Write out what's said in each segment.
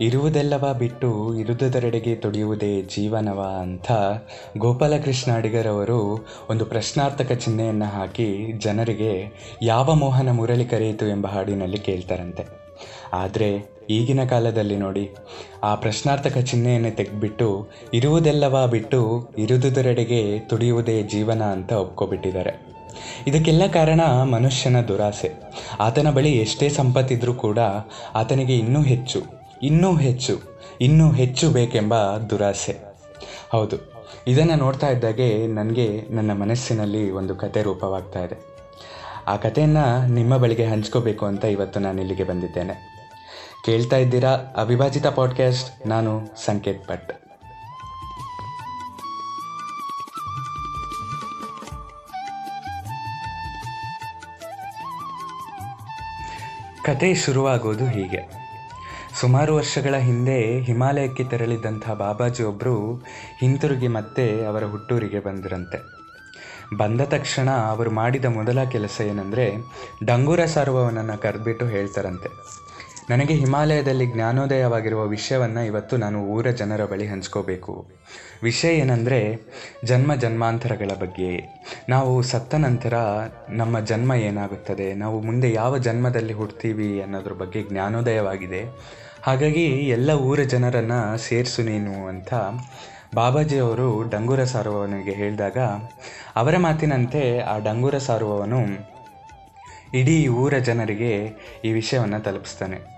ಇರುವುದೆಲ್ಲವ ಬಿಟ್ಟು ಇರುವುದರೆಡೆಗೆ ತುಡಿಯುವುದೇ ಜೀವನವ ಅಂತ ಗೋಪಾಲಕೃಷ್ಣ ಅಡಿಗರವರು ಒಂದು ಪ್ರಶ್ನಾರ್ಥಕ ಚಿಹ್ನೆಯನ್ನು ಹಾಕಿ ಜನರಿಗೆ ಯಾವ ಮೋಹನ ಮುರಳಿ ಕರೆಯಿತು ಎಂಬ ಹಾಡಿನಲ್ಲಿ ಕೇಳ್ತಾರಂತೆ. ಆದರೆ ಈಗಿನ ಕಾಲದಲ್ಲಿ ನೋಡಿ, ಆ ಪ್ರಶ್ನಾರ್ಥಕ ಚಿಹ್ನೆಯನ್ನು ತೆಗೆದುಬಿಟ್ಟು ಇರುವುದೆಲ್ಲವ ಬಿಟ್ಟು ಇರುವುದರೆಡೆಗೆ ತುಡಿಯುವುದೇ ಜೀವನ ಅಂತ ಒಪ್ಕೊಬಿಟ್ಟಿದ್ದಾರೆ. ಇದಕ್ಕೆಲ್ಲ ಕಾರಣ ಮನುಷ್ಯನ ದುರಾಸೆ. ಆತನ ಬಳಿ ಎಷ್ಟೇ ಸಂಪತ್ತಿದ್ರೂ ಕೂಡ ಆತನಿಗೆ ಇನ್ನೂ ಹೆಚ್ಚು. ಇನ್ನೂ ಹೆಚ್ಚು ಇನ್ನೂ ಹೆಚ್ಚು ಬೇಕೆಂಬ ದುರಾಸೆ. ಹೌದು, ಇದನ್ನು ನೋಡ್ತಾ ಇದ್ದಾಗೆ ನನಗೆ ನನ್ನ ಮನಸ್ಸಿನಲ್ಲಿ ಒಂದು ಕತೆ ರೂಪವಾಗ್ತಾ ಇದೆ. ಆ ಕಥೆಯನ್ನು ನಿಮ್ಮ ಬಳಿಗೆ ಹಂಚ್ಕೋಬೇಕು ಅಂತ ಇವತ್ತು ನಾನು ಇಲ್ಲಿಗೆ ಬಂದಿದ್ದೇನೆ. ಕೇಳ್ತಾ ಇದ್ದೀರಾ ಅವಿಭಾಜಿತ ಪಾಡ್ಕಾಸ್ಟ್ ನಾನು ಸಂಕೇತ್ ಭಟ್. ಕತೆ ಶುರುವಾಗೋದು ಹೀಗೆ. ಸುಮಾರು ವರ್ಷಗಳ ಹಿಂದೆ ಹಿಮಾಲಯಕ್ಕೆ ತೆರಳಿದ್ದಂಥ ಬಾಬಾಜಿ ಒಬ್ಬರು ಹಿಂತಿರುಗಿ ಮತ್ತೆ ಅವರ ಹುಟ್ಟೂರಿಗೆ ಬಂದಿರಂತೆ. ಬಂದ ತಕ್ಷಣ ಅವರು ಮಾಡಿದ ಮೊದಲ ಕೆಲಸ ಏನಂದರೆ ಡಂಗೂರ ಸಾರುವವನನ್ನು ಕರೆದ್ಬಿಟ್ಟು ಹೇಳ್ತಾರಂತೆ. ನನಗೆ ಹಿಮಾಲಯದಲ್ಲಿ ಜ್ಞಾನೋದಯವಾಗಿರುವ ವಿಷಯವನ್ನು ಇವತ್ತು ನಾನು ಊರ ಜನರ ಬಳಿ ಹಂಚ್ಕೋಬೇಕು. ವಿಷಯ ಏನಂದರೆ, ಜನ್ಮ ಜನ್ಮಾಂತರಗಳ ಬಗ್ಗೆ. ನಾವು ಸತ್ತ ನಂತರ ನಮ್ಮ ಜನ್ಮ ಏನಾಗುತ್ತದೆ? ನಾವು ಮುಂದೆ ಯಾವ ಜನ್ಮದಲ್ಲಿ ಹುಡ್ತೀವಿ ಅನ್ನೋದ್ರ ಬಗ್ಗೆ ಜ್ಞಾನೋದಯವಾಗಿದೆ. ಹಾಗಾಗಿ ಎಲ್ಲ ಊರ ಜನರನ್ನು ಸೇರಿಸು ನೀನು ಅಂತ ಬಾಬಾಜಿ ಅವರು ಡಂಗೂರ ಸಾರುವವನಿಗೆ ಹೇಳಿದಾಗ, ಅವರ ಮಾತಿನಂತೆ ಆ ಡಂಗೂರ ಸಾರುವವನು ಇಡೀ ಊರ ಜನರಿಗೆ ಈ ವಿಷಯವನ್ನು ತಲುಪಿಸ್ತಾನೆ.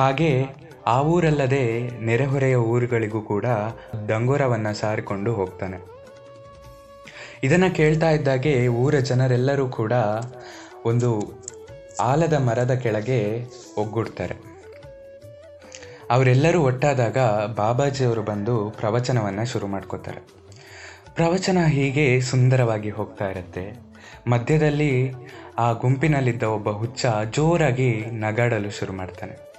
ಹಾಗೆ ಆ ಊರಲ್ಲದೆ ನೆರೆಹೊರೆಯ ಊರುಗಳಿಗೂ ಕೂಡ ಡಂಗೂರವನ್ನು ಸಾರಿಕೊಂಡು ಹೋಗ್ತಾನೆ. ಇದನ್ನು ಕೇಳ್ತಾ ಇದ್ದಾಗೆ ಊರ ಜನರೆಲ್ಲರೂ ಕೂಡ ಒಂದು ಆಲದ ಮರದ ಕೆಳಗೆ ಒಗ್ಗೂಡ್ತಾರೆ. ಅವರೆಲ್ಲರೂ ಒಟ್ಟಾದಾಗ ಬಾಬಾಜಿಯವರು ಬಂದು ಪ್ರವಚನವನ್ನು ಶುರು ಮಾಡ್ಕೋತಾರೆ. ಪ್ರವಚನ ಹೀಗೆ ಸುಂದರವಾಗಿ ಹೋಗ್ತಾ ಇರುತ್ತೆ. ಮಧ್ಯದಲ್ಲಿ ಆ ಗುಂಪಿನಲ್ಲಿದ್ದ ಒಬ್ಬ ಹುಚ್ಚ ಜೋರಾಗಿ ನಗಾಡಲು ಶುರು ಮಾಡ್ತಾನೆ.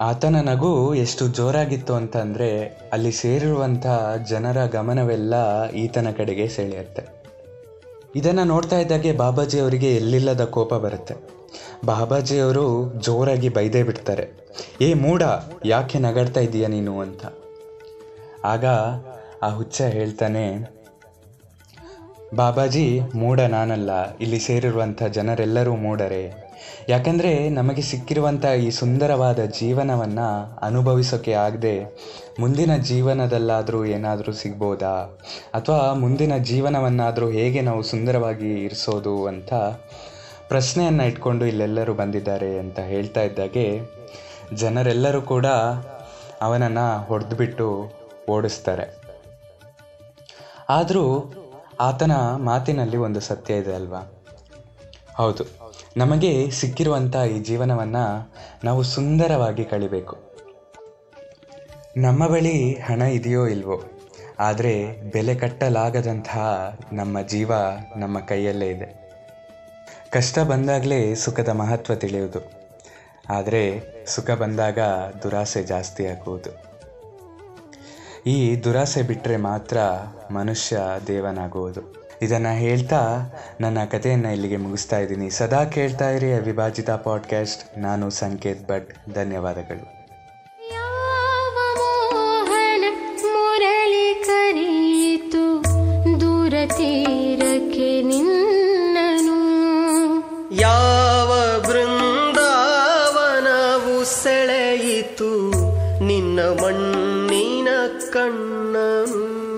ಆತನ ನಗು ಎಷ್ಟು ಜೋರಾಗಿತ್ತು ಅಂತಂದರೆ ಅಲ್ಲಿ ಸೇರಿರುವಂಥ ಜನರ ಗಮನವೆಲ್ಲ ಈತನ ಕಡೆಗೆ ಸೆಳೆಯುತ್ತೆ. ಇದನ್ನು ನೋಡ್ತಾ ಇದ್ದಾಗೆ ಬಾಬಾಜಿ ಅವರಿಗೆ ಎಲ್ಲಿಲ್ಲದ ಕೋಪ ಬರುತ್ತೆ. ಬಾಬಾಜಿಯವರು ಜೋರಾಗಿ ಬೈದೇ ಬಿಡ್ತಾರೆ. ಏ ಮೂಡ ಯಾಕೆ ನಗಾಡ್ತಾ ಇದ್ದೀಯ ನೀನು ಅಂತ. ಆಗ ಆ ಹುಚ್ಚ ಹೇಳ್ತಾನೆ ಬಾಬಾಜಿ, ಮೂಢ ನಾನಲ್ಲ. ಇಲ್ಲಿ ಸೇರಿರುವಂಥ ಜನರೆಲ್ಲರೂ ಮೂಡರೆ ಯಾಕಂದರೆ ನಮಗೆ ಸಿಕ್ಕಿರುವಂಥ ಈ ಸುಂದರವಾದ ಜೀವನವನ್ನು ಅನುಭವಿಸೋಕೆ ಆಗದೆ ಮುಂದಿನ ಜೀವನದಲ್ಲಾದರೂ ಏನಾದರೂ ಸಿಗ್ಬೋದಾ? ಅಥವಾ ಮುಂದಿನ ಜೀವನವನ್ನಾದರೂ ಹೇಗೆ ನಾವು ಸುಂದರವಾಗಿ ಇರಿಸೋದು ಅಂತ ಪ್ರಶ್ನೆಯನ್ನು ಇಟ್ಕೊಂಡು ಇಲ್ಲೆಲ್ಲರೂ ಬಂದಿದ್ದಾರೆ ಅಂತ ಹೇಳ್ತಾ ಇದ್ದಾಗೆ ಜನರೆಲ್ಲರೂ ಕೂಡ ಅವನನ್ನು ಹೊಡೆದುಬಿಟ್ಟು ಓಡಿಸ್ತಾರೆ. ಆದರೂ ಆತನ ಮಾತಿನಲ್ಲಿ ಒಂದು ಸತ್ಯ ಇದೆ ಅಲ್ವಾ? ಹೌದು. ನಮಗೆ ಸಿಕ್ಕಿರುವಂಥ ಈ ಜೀವನವನ್ನು ನಾವು ಸುಂದರವಾಗಿ ಕಳಿಬೇಕು. ನಮ್ಮ ಬಳಿ ಹಣ ಇದೆಯೋ ಇಲ್ವೋ, ಆದರೆ ಬೆಲೆ ಕಟ್ಟಲಾಗದಂತಹ ನಮ್ಮ ಜೀವ ನಮ್ಮ ಕೈಯಲ್ಲೇ ಇದೆ. ಕಷ್ಟ ಬಂದಾಗಲೇ ಸುಖದ ಮಹತ್ವ ತಿಳಿಯುವುದು. ಆದರೆ ಸುಖ ಬಂದಾಗ ದುರಾಸೆ ಜಾಸ್ತಿ ಆಗುವುದು. ಈ ದುರಾಸೆ ಬಿಟ್ಟರೆ ಮಾತ್ರ ಮನುಷ್ಯ ದೇವನಾಗುವುದು. ಇದನ್ನು ಹೇಳ್ತಾ ನನ್ನ ಕಥೆಯನ್ನು ಇಲ್ಲಿಗೆ ಮುಗಿಸ್ತಾ ಇದ್ದೀನಿ. ಸದಾ ಕೇಳ್ತಾ ಇರಿ ಅವಿಭಾಜಿತ ಪಾಡ್ಕಾಸ್ಟ್ ನಾನು ಸಂಕೇತ್ ಭಟ್. ಧನ್ಯವಾದಗಳು. ಮುರಳಿ ಕರೆಯಿತು ದೂರ மண்ணின கண்ணனும்